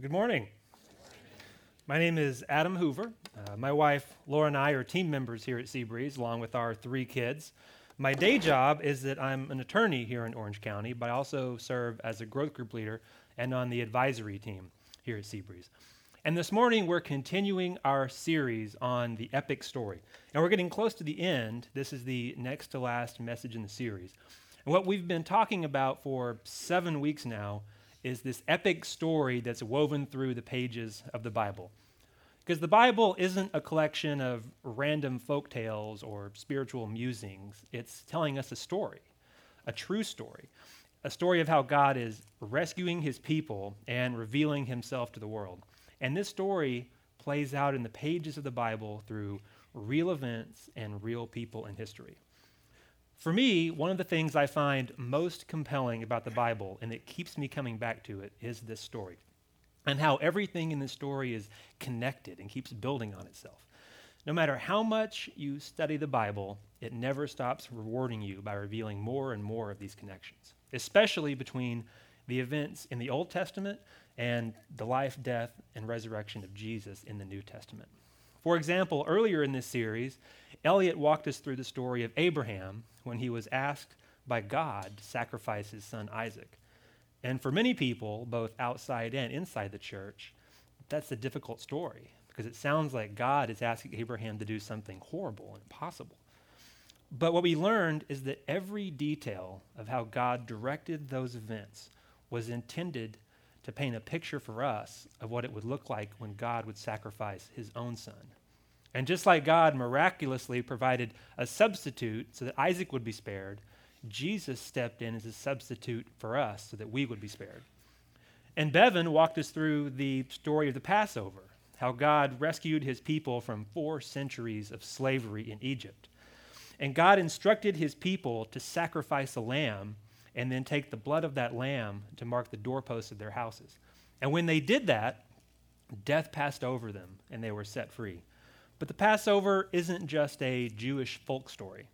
Good morning. My name is Adam Hoover. Uh, my wife, Laura, and I are team members here at Seabreeze, along with our three kids. My day job is that I'm an attorney here in Orange County, but I also serve as a growth group leader and on the advisory team here at Seabreeze. And this morning, we're continuing our series on the epic story. And we're getting close to the end. This is the next to last message in the series. And what we've been talking about for seven weeks now is this epic story that's woven through the pages of the Bible. Because the Bible isn't a collection of random folk tales or spiritual musings, it's telling us a story, a true story, a story of how God is rescuing his people and revealing himself to the world. And this story plays out in the pages of the Bible through real events and real people in history. For me, one of the things I find most compelling about the Bible, and it keeps me coming back to it, is this story. And how everything in this story is connected and keeps building on itself. No matter how much you study the Bible, it never stops rewarding you by revealing more and more of these connections, especially between the events in the Old Testament and the life, death, and resurrection of Jesus in the New Testament. For example, earlier in this series, Elliot walked us through the story of Abraham when he was asked by God to sacrifice his son Isaac. And for many people, both outside and inside the church, that's a difficult story because it sounds like God is asking Abraham to do something horrible and impossible. But what we learned is that every detail of how God directed those events was intended to paint a picture for us of what it would look like when God would sacrifice his own son. And just like God miraculously provided a substitute so that Isaac would be spared, Jesus stepped in as a substitute for us so that we would be spared. And Bevan walked us through the story of the Passover, how God rescued his people from four centuries of slavery in Egypt. And God instructed his people to sacrifice a lamb and then take the blood of that lamb to mark the doorposts of their houses. And when they did that, death passed over them and they were set free. But the Passover isn't just a Jewish folk story.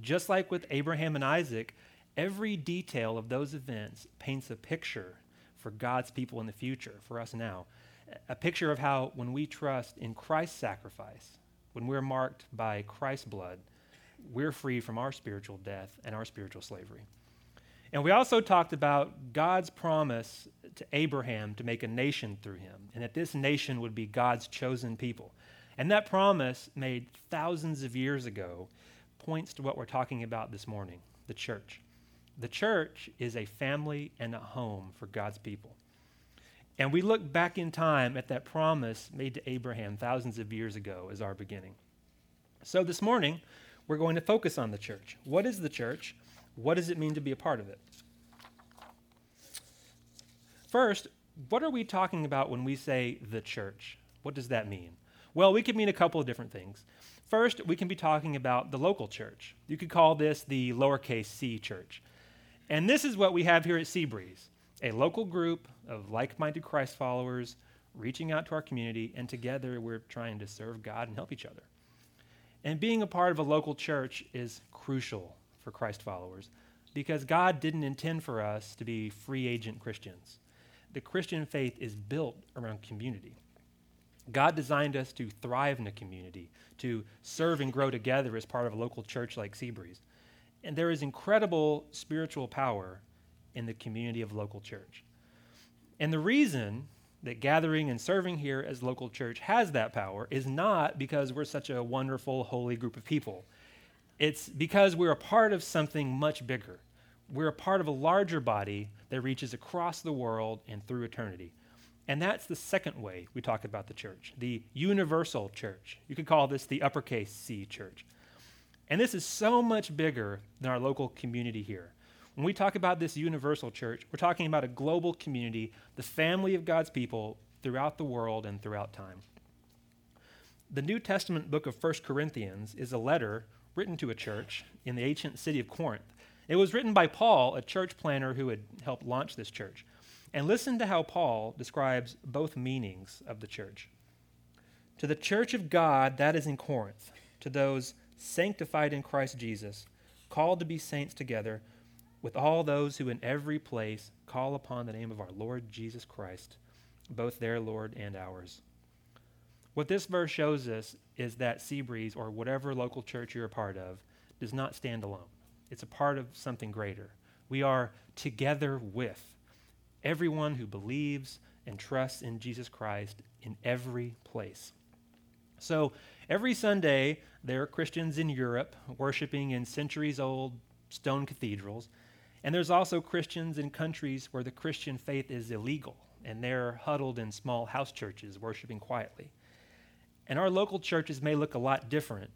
Just like with Abraham and Isaac, every detail of those events paints a picture for God's people in the future, for us now. A picture of how, when we trust in Christ's sacrifice, when we're marked by Christ's blood, we're free from our spiritual death and our spiritual slavery. And we also talked about God's promise to Abraham to make a nation through him, and that this nation would be God's chosen people. And that promise, made thousands of years ago, points to what we're talking about this morning the church. The church is a family and a home for God's people. And we look back in time at that promise made to Abraham thousands of years ago as our beginning. So this morning, we're going to focus on the church. What is the church? What does it mean to be a part of it? First, what are we talking about when we say the church? What does that mean? Well, we could mean a couple of different things. First, we can be talking about the local church. You could call this the lowercase c church. And this is what we have here at Seabreeze a local group of like minded Christ followers reaching out to our community, and together we're trying to serve God and help each other. And being a part of a local church is crucial for Christ followers because God didn't intend for us to be free agent Christians. The Christian faith is built around community. God designed us to thrive in a community, to serve and grow together as part of a local church like Seabreeze. And there is incredible spiritual power in the community of local church. And the reason that gathering and serving here as local church has that power is not because we're such a wonderful, holy group of people. It's because we're a part of something much bigger. We're a part of a larger body that reaches across the world and through eternity. And that's the second way we talk about the church, the universal church. You could call this the uppercase C church. And this is so much bigger than our local community here. When we talk about this universal church, we're talking about a global community, the family of God's people throughout the world and throughout time. The New Testament book of 1 Corinthians is a letter written to a church in the ancient city of Corinth. It was written by Paul, a church planner who had helped launch this church. And listen to how Paul describes both meanings of the church. To the church of God that is in Corinth, to those sanctified in Christ Jesus, called to be saints together, with all those who in every place call upon the name of our Lord Jesus Christ, both their Lord and ours. What this verse shows us is that Seabreeze, or whatever local church you're a part of, does not stand alone. It's a part of something greater. We are together with everyone who believes and trusts in Jesus Christ in every place. So every Sunday, there are Christians in Europe worshiping in centuries old stone cathedrals. And there's also Christians in countries where the Christian faith is illegal, and they're huddled in small house churches worshiping quietly. And our local churches may look a lot different,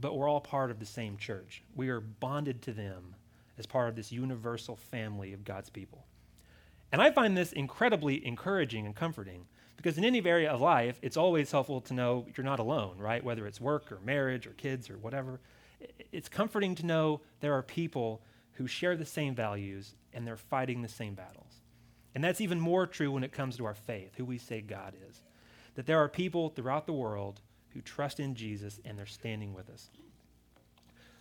but we're all part of the same church. We are bonded to them as part of this universal family of God's people. And I find this incredibly encouraging and comforting because in any area of life, it's always helpful to know you're not alone, right? Whether it's work or marriage or kids or whatever. It's comforting to know there are people who share the same values and they're fighting the same battles. And that's even more true when it comes to our faith, who we say God is. That there are people throughout the world who trust in Jesus and they're standing with us.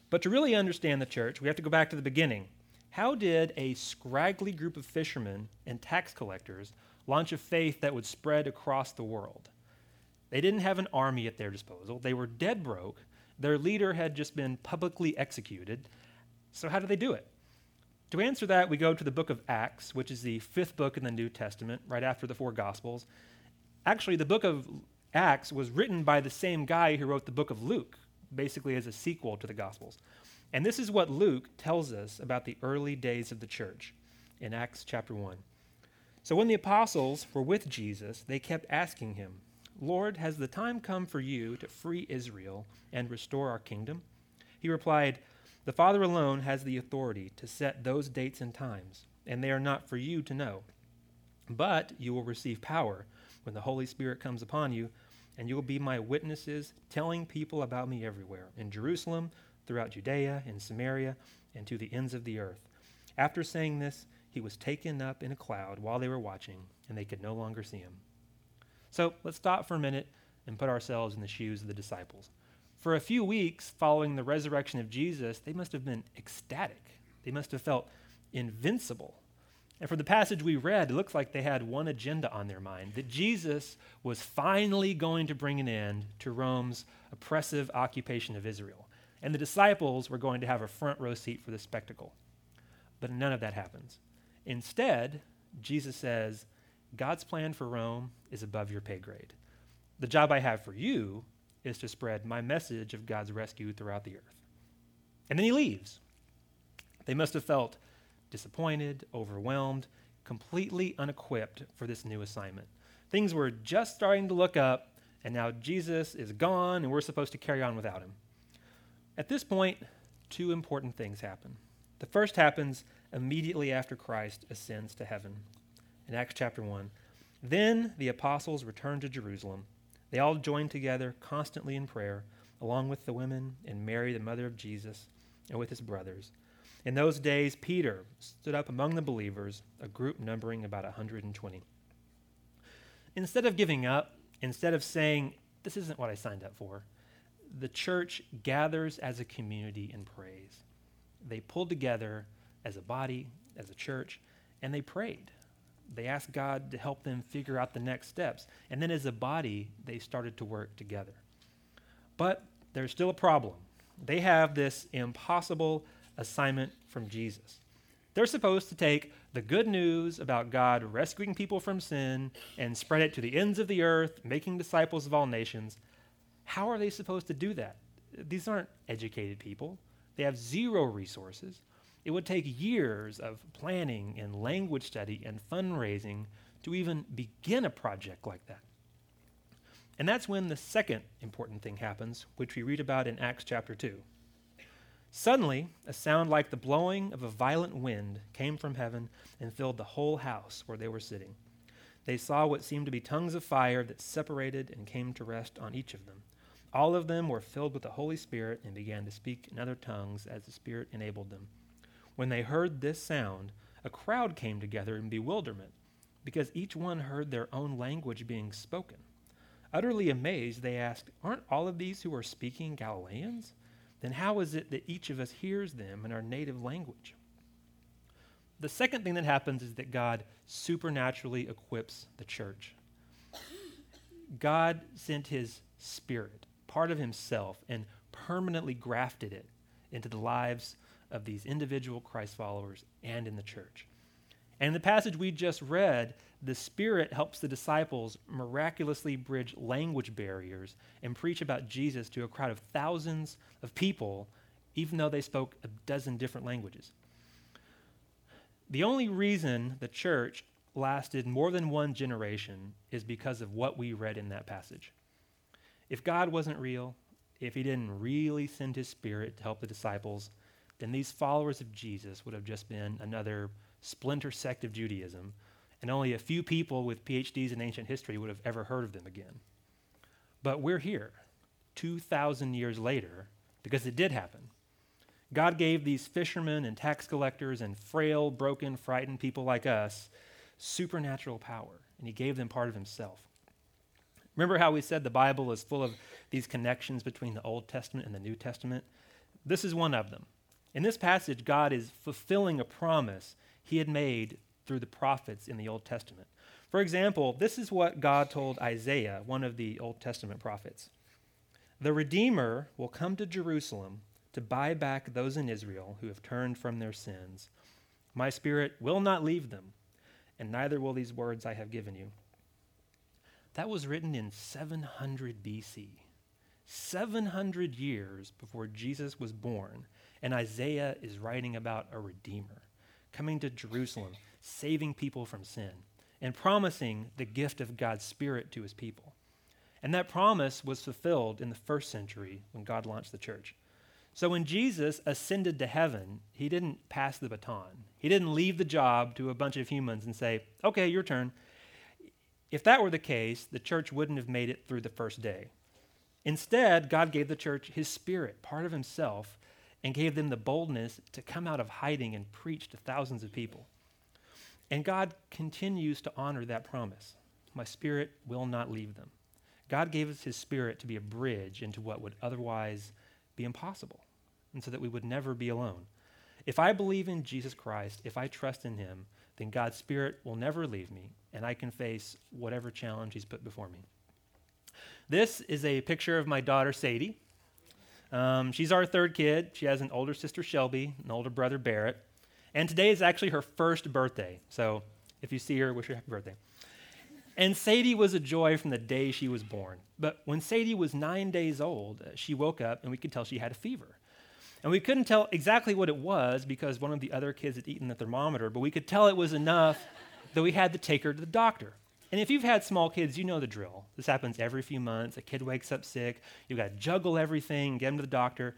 But to really understand the church, we have to go back to the beginning. How did a scraggly group of fishermen and tax collectors launch a faith that would spread across the world? They didn't have an army at their disposal. They were dead broke. Their leader had just been publicly executed. So, how did they do it? To answer that, we go to the book of Acts, which is the fifth book in the New Testament, right after the four Gospels. Actually, the book of Acts was written by the same guy who wrote the book of Luke, basically as a sequel to the Gospels. And this is what Luke tells us about the early days of the church in Acts chapter 1. So when the apostles were with Jesus, they kept asking him, Lord, has the time come for you to free Israel and restore our kingdom? He replied, The Father alone has the authority to set those dates and times, and they are not for you to know. But you will receive power when the Holy Spirit comes upon you, and you will be my witnesses, telling people about me everywhere in Jerusalem, throughout Judea and Samaria, and to the ends of the earth. After saying this, he was taken up in a cloud while they were watching, and they could no longer see him. So let's stop for a minute and put ourselves in the shoes of the disciples. For a few weeks following the resurrection of Jesus, they must have been ecstatic. They must have felt invincible. And from the passage we read, it looks like they had one agenda on their mind that Jesus was finally going to bring an end to Rome's oppressive occupation of Israel. And the disciples were going to have a front row seat for the spectacle. But none of that happens. Instead, Jesus says, God's plan for Rome is above your pay grade. The job I have for you is to spread my message of God's rescue throughout the earth. And then he leaves. They must have felt disappointed, overwhelmed, completely unequipped for this new assignment. Things were just starting to look up, and now Jesus is gone, and we're supposed to carry on without him. At this point, two important things happen. The first happens immediately after Christ ascends to heaven. In Acts chapter 1, then the apostles returned to Jerusalem. They all joined together constantly in prayer, along with the women and Mary, the mother of Jesus, and with his brothers. In those days, Peter stood up among the believers, a group numbering about 120. Instead of giving up, instead of saying, This isn't what I signed up for, the church gathers as a community and prays. They pulled together as a body, as a church, and they prayed. They asked God to help them figure out the next steps. And then as a body, they started to work together. But there's still a problem. They have this impossible assignment from Jesus. They're supposed to take the good news about God rescuing people from sin and spread it to the ends of the earth, making disciples of all nations. How are they supposed to do that? These aren't educated people. They have zero resources. It would take years of planning and language study and fundraising to even begin a project like that. And that's when the second important thing happens, which we read about in Acts chapter 2. Suddenly, a sound like the blowing of a violent wind came from heaven and filled the whole house where they were sitting. They saw what seemed to be tongues of fire that separated and came to rest on each of them. All of them were filled with the Holy Spirit and began to speak in other tongues as the Spirit enabled them. When they heard this sound, a crowd came together in bewilderment, because each one heard their own language being spoken. Utterly amazed, they asked, Aren't all of these who are speaking Galileans? then how is it that each of us hears them in our native language? The second thing that happens is that God supernaturally equips the church. God sent his spirit, part of himself, and permanently grafted it into the lives of these individual Christ followers and in the church. And in the passage we just read, the Spirit helps the disciples miraculously bridge language barriers and preach about Jesus to a crowd of thousands of people, even though they spoke a dozen different languages. The only reason the church lasted more than one generation is because of what we read in that passage. If God wasn't real, if he didn't really send his spirit to help the disciples, then these followers of Jesus would have just been another splinter sect of Judaism, and only a few people with PhDs in ancient history would have ever heard of them again. But we're here, 2,000 years later, because it did happen. God gave these fishermen and tax collectors and frail, broken, frightened people like us supernatural power, and He gave them part of Himself. Remember how we said the Bible is full of these connections between the Old Testament and the New Testament? This is one of them. In this passage, God is fulfilling a promise He had made through the prophets in the Old Testament. For example, this is what God told Isaiah, one of the Old Testament prophets The Redeemer will come to Jerusalem to buy back those in Israel who have turned from their sins. My spirit will not leave them, and neither will these words I have given you. That was written in 700 BC, 700 years before Jesus was born, and Isaiah is writing about a redeemer coming to Jerusalem, saving people from sin, and promising the gift of God's Spirit to his people. And that promise was fulfilled in the first century when God launched the church. So when Jesus ascended to heaven, he didn't pass the baton. He didn't leave the job to a bunch of humans and say, okay, your turn. If that were the case, the church wouldn't have made it through the first day. Instead, God gave the church his spirit, part of himself, and gave them the boldness to come out of hiding and preach to thousands of people. And God continues to honor that promise. My spirit will not leave them. God gave us his spirit to be a bridge into what would otherwise be impossible, and so that we would never be alone. If I believe in Jesus Christ, if I trust in him, then God's Spirit will never leave me, and I can face whatever challenge he's put before me. This is a picture of my daughter, Sadie. Um, she's our third kid. She has an older sister, Shelby, an older brother, Barrett. And today is actually her first birthday. So if you see her, wish her happy birthday. And Sadie was a joy from the day she was born. But when Sadie was nine days old, uh, she woke up and we could tell she had a fever. And we couldn't tell exactly what it was because one of the other kids had eaten the thermometer, but we could tell it was enough that we had to take her to the doctor. And if you've had small kids, you know the drill. This happens every few months. A kid wakes up sick. You've got to juggle everything, get him to the doctor.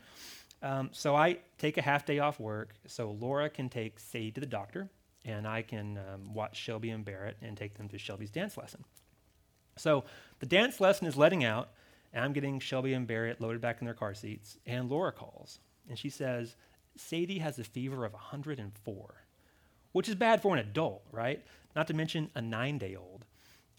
Um, so I take a half day off work so Laura can take Sadie to the doctor and I can um, watch Shelby and Barrett and take them to Shelby's dance lesson. So the dance lesson is letting out, and I'm getting Shelby and Barrett loaded back in their car seats, and Laura calls, and she says, Sadie has a fever of 104, which is bad for an adult, right? Not to mention a nine day old.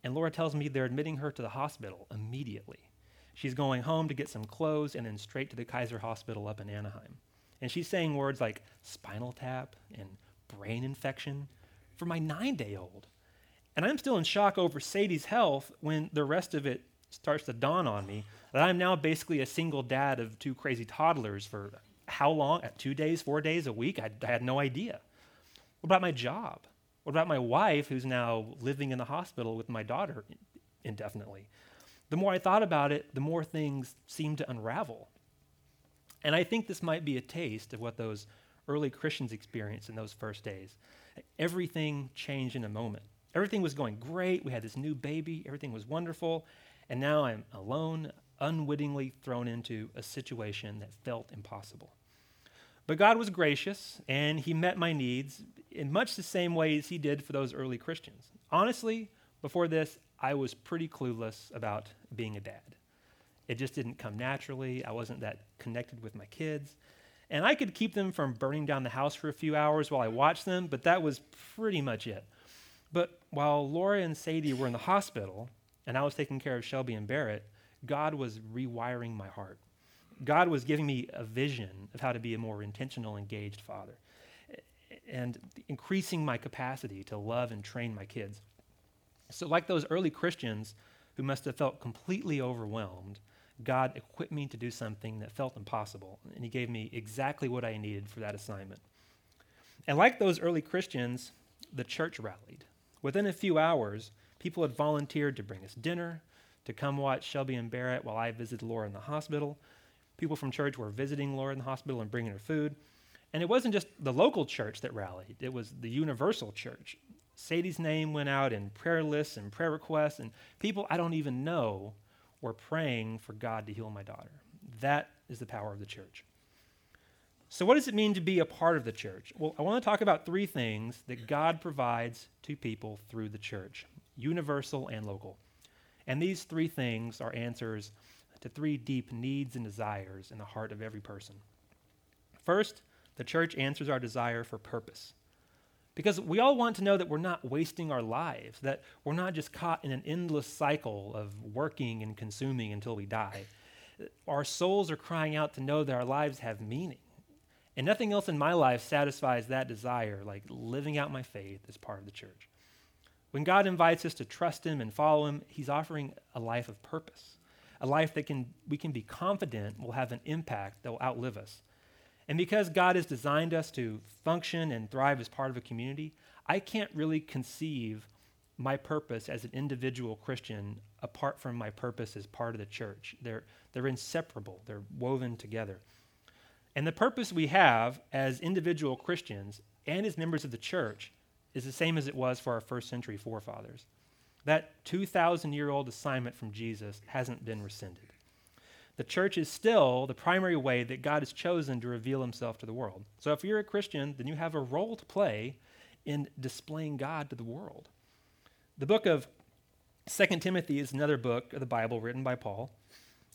And Laura tells me they're admitting her to the hospital immediately. She's going home to get some clothes and then straight to the Kaiser Hospital up in Anaheim. And she's saying words like spinal tap and brain infection for my nine day old. And I'm still in shock over Sadie's health when the rest of it starts to dawn on me that I'm now basically a single dad of two crazy toddlers for how long? Two days, four days, a week? I, I had no idea. What about my job? What about my wife who's now living in the hospital with my daughter indefinitely? The more I thought about it, the more things seemed to unravel. And I think this might be a taste of what those early Christians experienced in those first days. Everything changed in a moment. Everything was going great. We had this new baby. Everything was wonderful. And now I'm alone, unwittingly thrown into a situation that felt impossible. But God was gracious, and He met my needs in much the same way as He did for those early Christians. Honestly, before this, I was pretty clueless about being a dad. It just didn't come naturally. I wasn't that connected with my kids. And I could keep them from burning down the house for a few hours while I watched them, but that was pretty much it. But while Laura and Sadie were in the hospital and I was taking care of Shelby and Barrett, God was rewiring my heart. God was giving me a vision of how to be a more intentional, engaged father and increasing my capacity to love and train my kids. So, like those early Christians, who must have felt completely overwhelmed, God equipped me to do something that felt impossible, and He gave me exactly what I needed for that assignment. And like those early Christians, the church rallied. Within a few hours, people had volunteered to bring us dinner, to come watch Shelby and Barrett while I visited Laura in the hospital. People from church were visiting Laura in the hospital and bringing her food. And it wasn't just the local church that rallied, it was the universal church. Sadie's name went out in prayer lists and prayer requests, and people I don't even know were praying for God to heal my daughter. That is the power of the church. So, what does it mean to be a part of the church? Well, I want to talk about three things that God provides to people through the church universal and local. And these three things are answers to three deep needs and desires in the heart of every person. First, the church answers our desire for purpose. Because we all want to know that we're not wasting our lives, that we're not just caught in an endless cycle of working and consuming until we die. Our souls are crying out to know that our lives have meaning. And nothing else in my life satisfies that desire like living out my faith as part of the church. When God invites us to trust Him and follow Him, He's offering a life of purpose, a life that can, we can be confident will have an impact that will outlive us. And because God has designed us to function and thrive as part of a community, I can't really conceive my purpose as an individual Christian apart from my purpose as part of the church. They're, they're inseparable, they're woven together. And the purpose we have as individual Christians and as members of the church is the same as it was for our first century forefathers. That 2,000 year old assignment from Jesus hasn't been rescinded. The church is still the primary way that God has chosen to reveal himself to the world. So if you're a Christian, then you have a role to play in displaying God to the world. The book of 2 Timothy is another book of the Bible written by Paul.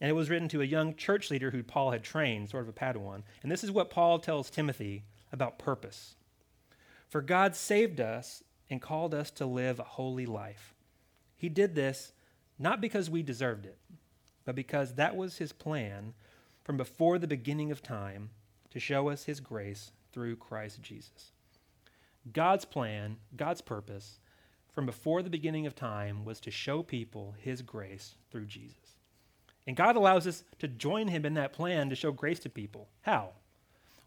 And it was written to a young church leader who Paul had trained, sort of a Padawan. And this is what Paul tells Timothy about purpose. For God saved us and called us to live a holy life. He did this not because we deserved it, but because that was his plan from before the beginning of time to show us his grace through Christ Jesus. God's plan, God's purpose, from before the beginning of time was to show people his grace through Jesus. And God allows us to join him in that plan to show grace to people. How?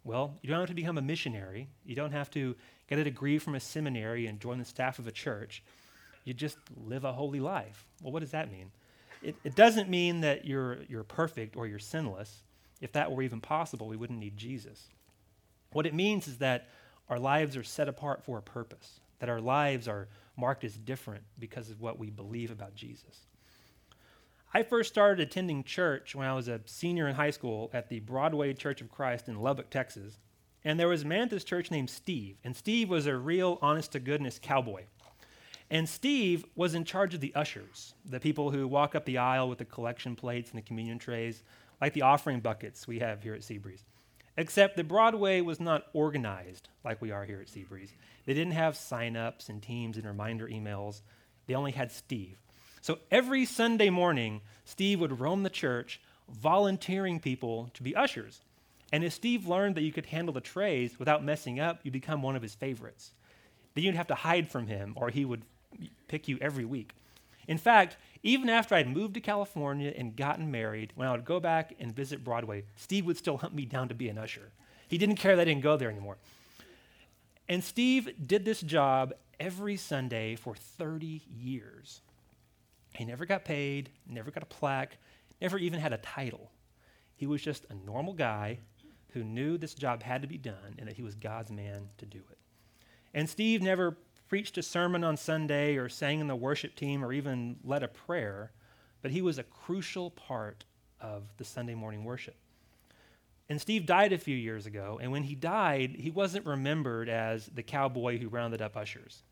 Well, you don't have to become a missionary. You don't have to get a degree from a seminary and join the staff of a church. You just live a holy life. Well, what does that mean? It, it doesn't mean that you're, you're perfect or you're sinless. If that were even possible, we wouldn't need Jesus. What it means is that our lives are set apart for a purpose, that our lives are marked as different because of what we believe about Jesus. I first started attending church when I was a senior in high school at the Broadway Church of Christ in Lubbock, Texas. And there was a man at this church named Steve. And Steve was a real honest to goodness cowboy. And Steve was in charge of the ushers, the people who walk up the aisle with the collection plates and the communion trays, like the offering buckets we have here at Seabreeze. Except that Broadway was not organized like we are here at Seabreeze. They didn't have sign ups and teams and reminder emails, they only had Steve. So every Sunday morning, Steve would roam the church, volunteering people to be ushers. And if Steve learned that you could handle the trays without messing up, you become one of his favorites. Then you'd have to hide from him, or he would pick you every week. In fact, even after I'd moved to California and gotten married, when I would go back and visit Broadway, Steve would still hunt me down to be an usher. He didn't care that I didn't go there anymore. And Steve did this job every Sunday for 30 years. He never got paid, never got a plaque, never even had a title. He was just a normal guy who knew this job had to be done and that he was God's man to do it. And Steve never preached a sermon on Sunday or sang in the worship team or even led a prayer, but he was a crucial part of the Sunday morning worship. And Steve died a few years ago, and when he died, he wasn't remembered as the cowboy who rounded up ushers.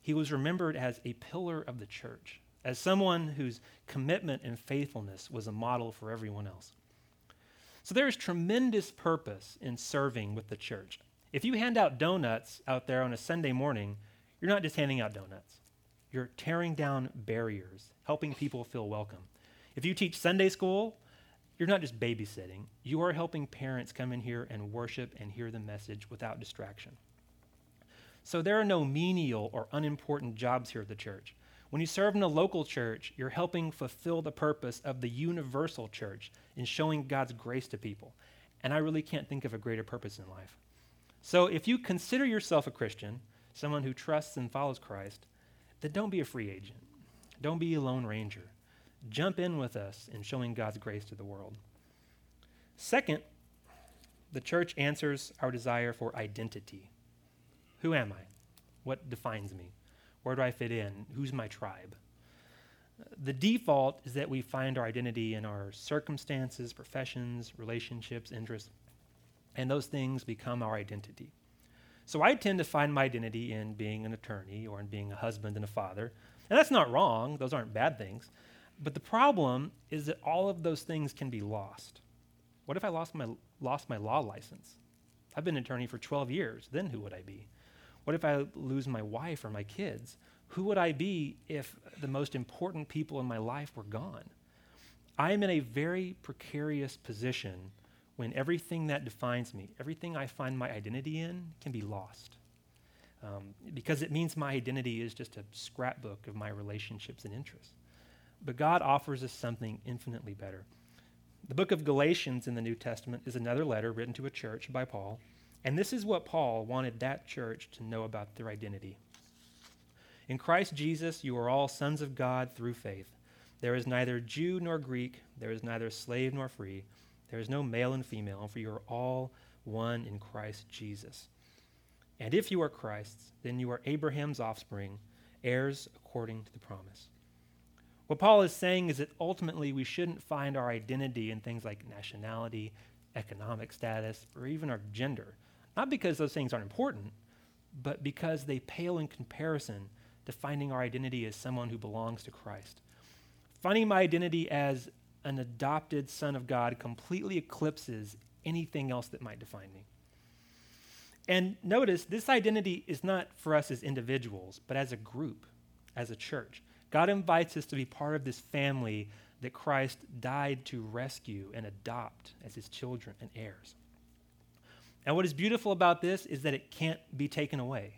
He was remembered as a pillar of the church, as someone whose commitment and faithfulness was a model for everyone else. So there is tremendous purpose in serving with the church. If you hand out donuts out there on a Sunday morning, you're not just handing out donuts. You're tearing down barriers, helping people feel welcome. If you teach Sunday school, you're not just babysitting. You are helping parents come in here and worship and hear the message without distraction. So there are no menial or unimportant jobs here at the church. When you serve in a local church, you're helping fulfill the purpose of the universal church in showing God's grace to people. And I really can't think of a greater purpose in life. So if you consider yourself a Christian, someone who trusts and follows Christ, then don't be a free agent. Don't be a lone ranger. Jump in with us in showing God's grace to the world. Second, the church answers our desire for identity. Who am I? What defines me? Where do I fit in? Who's my tribe? The default is that we find our identity in our circumstances, professions, relationships, interests, and those things become our identity. So I tend to find my identity in being an attorney or in being a husband and a father. And that's not wrong, those aren't bad things. But the problem is that all of those things can be lost. What if I lost my, lost my law license? I've been an attorney for 12 years. Then who would I be? What if I lose my wife or my kids? Who would I be if the most important people in my life were gone? I am in a very precarious position when everything that defines me, everything I find my identity in, can be lost. Um, because it means my identity is just a scrapbook of my relationships and interests. But God offers us something infinitely better. The book of Galatians in the New Testament is another letter written to a church by Paul, and this is what Paul wanted that church to know about their identity. In Christ Jesus, you are all sons of God through faith. There is neither Jew nor Greek, there is neither slave nor free, there is no male and female, for you are all one in Christ Jesus. And if you are Christ's, then you are Abraham's offspring, heirs according to the promise. What Paul is saying is that ultimately we shouldn't find our identity in things like nationality, economic status, or even our gender. Not because those things aren't important, but because they pale in comparison to finding our identity as someone who belongs to Christ. Finding my identity as an adopted son of God completely eclipses anything else that might define me. And notice, this identity is not for us as individuals, but as a group, as a church. God invites us to be part of this family that Christ died to rescue and adopt as his children and heirs. And what is beautiful about this is that it can't be taken away.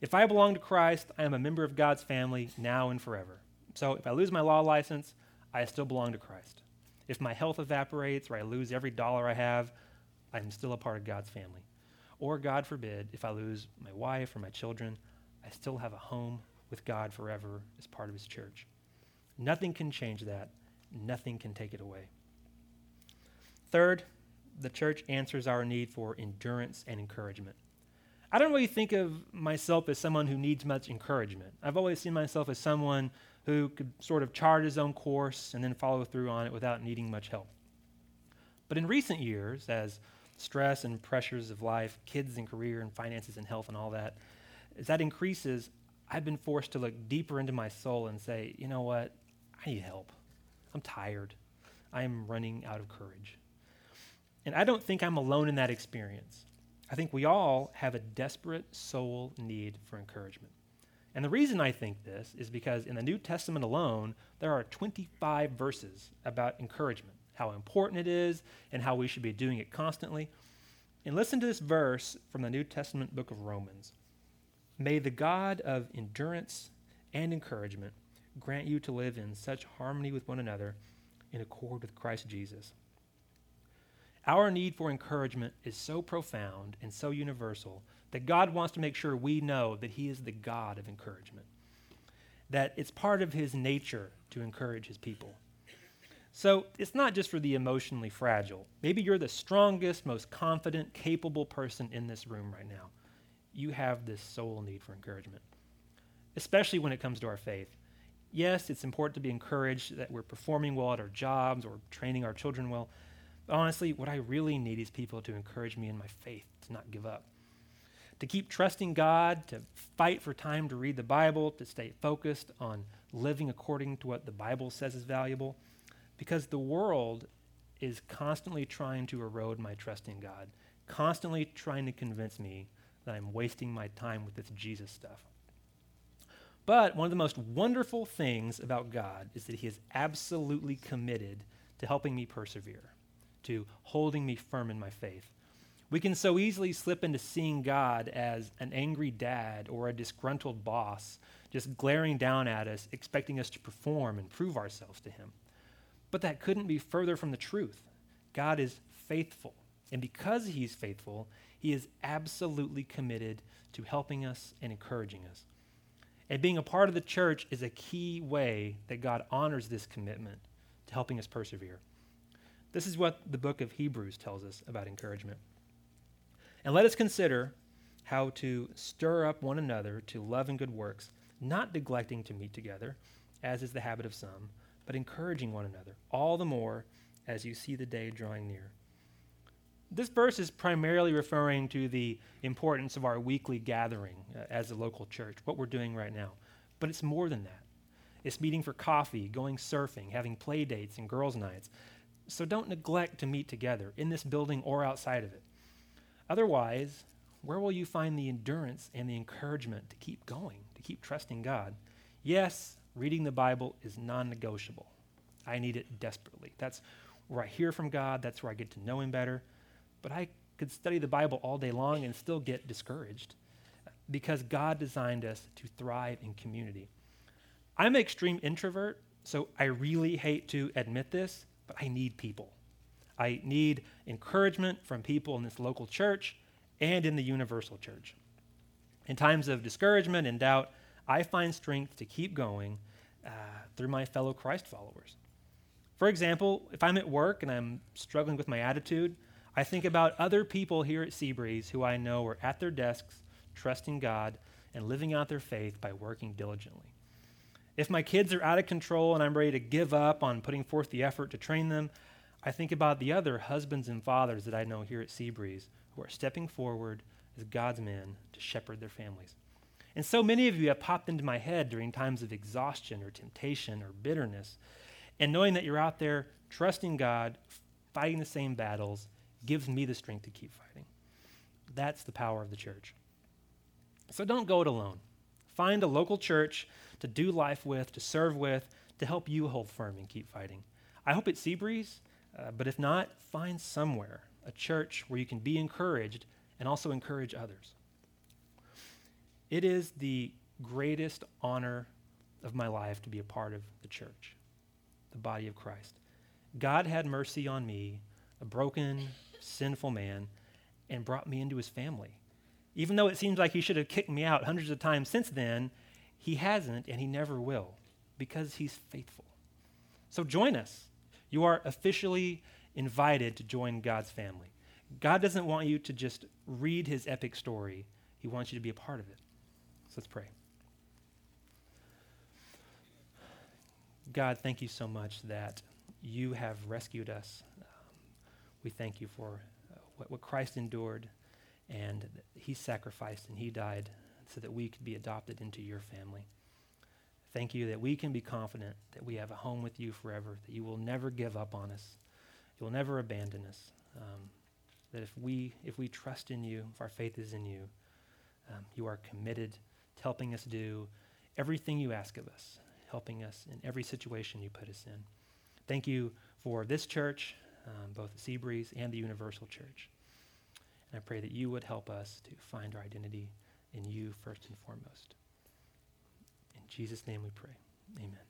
If I belong to Christ, I am a member of God's family now and forever. So if I lose my law license, I still belong to Christ. If my health evaporates or I lose every dollar I have, I'm still a part of God's family. Or, God forbid, if I lose my wife or my children, I still have a home with God forever as part of his church. Nothing can change that, nothing can take it away. Third, the church answers our need for endurance and encouragement. I don't really think of myself as someone who needs much encouragement. I've always seen myself as someone who could sort of chart his own course and then follow through on it without needing much help. But in recent years, as stress and pressures of life, kids and career and finances and health and all that, as that increases, I've been forced to look deeper into my soul and say, you know what? I need help. I'm tired. I am running out of courage. And I don't think I'm alone in that experience. I think we all have a desperate soul need for encouragement. And the reason I think this is because in the New Testament alone, there are 25 verses about encouragement, how important it is, and how we should be doing it constantly. And listen to this verse from the New Testament book of Romans. May the God of endurance and encouragement grant you to live in such harmony with one another in accord with Christ Jesus. Our need for encouragement is so profound and so universal that God wants to make sure we know that He is the God of encouragement, that it's part of His nature to encourage His people. So it's not just for the emotionally fragile. Maybe you're the strongest, most confident, capable person in this room right now you have this soul need for encouragement, especially when it comes to our faith. Yes, it's important to be encouraged that we're performing well at our jobs or training our children well. Honestly, what I really need is people to encourage me in my faith, to not give up, to keep trusting God, to fight for time to read the Bible, to stay focused on living according to what the Bible says is valuable, because the world is constantly trying to erode my trust in God, constantly trying to convince me that I'm wasting my time with this Jesus stuff. But one of the most wonderful things about God is that He is absolutely committed to helping me persevere, to holding me firm in my faith. We can so easily slip into seeing God as an angry dad or a disgruntled boss, just glaring down at us, expecting us to perform and prove ourselves to him. But that couldn't be further from the truth. God is faithful. And because he's faithful, he is absolutely committed to helping us and encouraging us. And being a part of the church is a key way that God honors this commitment to helping us persevere. This is what the book of Hebrews tells us about encouragement. And let us consider how to stir up one another to love and good works, not neglecting to meet together, as is the habit of some, but encouraging one another, all the more as you see the day drawing near. This verse is primarily referring to the importance of our weekly gathering uh, as a local church, what we're doing right now. But it's more than that. It's meeting for coffee, going surfing, having play dates and girls' nights. So don't neglect to meet together in this building or outside of it. Otherwise, where will you find the endurance and the encouragement to keep going, to keep trusting God? Yes, reading the Bible is non negotiable. I need it desperately. That's where I hear from God, that's where I get to know Him better. But I could study the Bible all day long and still get discouraged because God designed us to thrive in community. I'm an extreme introvert, so I really hate to admit this, but I need people. I need encouragement from people in this local church and in the universal church. In times of discouragement and doubt, I find strength to keep going uh, through my fellow Christ followers. For example, if I'm at work and I'm struggling with my attitude, I think about other people here at Seabreeze who I know are at their desks, trusting God and living out their faith by working diligently. If my kids are out of control and I'm ready to give up on putting forth the effort to train them, I think about the other husbands and fathers that I know here at Seabreeze who are stepping forward as God's men to shepherd their families. And so many of you have popped into my head during times of exhaustion or temptation or bitterness. And knowing that you're out there trusting God, fighting the same battles, gives me the strength to keep fighting. That's the power of the church. So don't go it alone. Find a local church to do life with, to serve with, to help you hold firm and keep fighting. I hope it's Seabreeze, uh, but if not, find somewhere, a church where you can be encouraged and also encourage others. It is the greatest honor of my life to be a part of the church, the body of Christ. God had mercy on me, a broken, sinful man and brought me into his family. Even though it seems like he should have kicked me out hundreds of times since then, he hasn't and he never will because he's faithful. So join us. You are officially invited to join God's family. God doesn't want you to just read his epic story, he wants you to be a part of it. So let's pray. God, thank you so much that you have rescued us we thank you for uh, what Christ endured and he sacrificed and he died so that we could be adopted into your family. Thank you that we can be confident that we have a home with you forever, that you will never give up on us, you will never abandon us. Um, that if we if we trust in you, if our faith is in you, um, you are committed to helping us do everything you ask of us, helping us in every situation you put us in. Thank you for this church um, both the Seabreeze and the Universal Church. And I pray that you would help us to find our identity in you first and foremost. In Jesus' name we pray. Amen.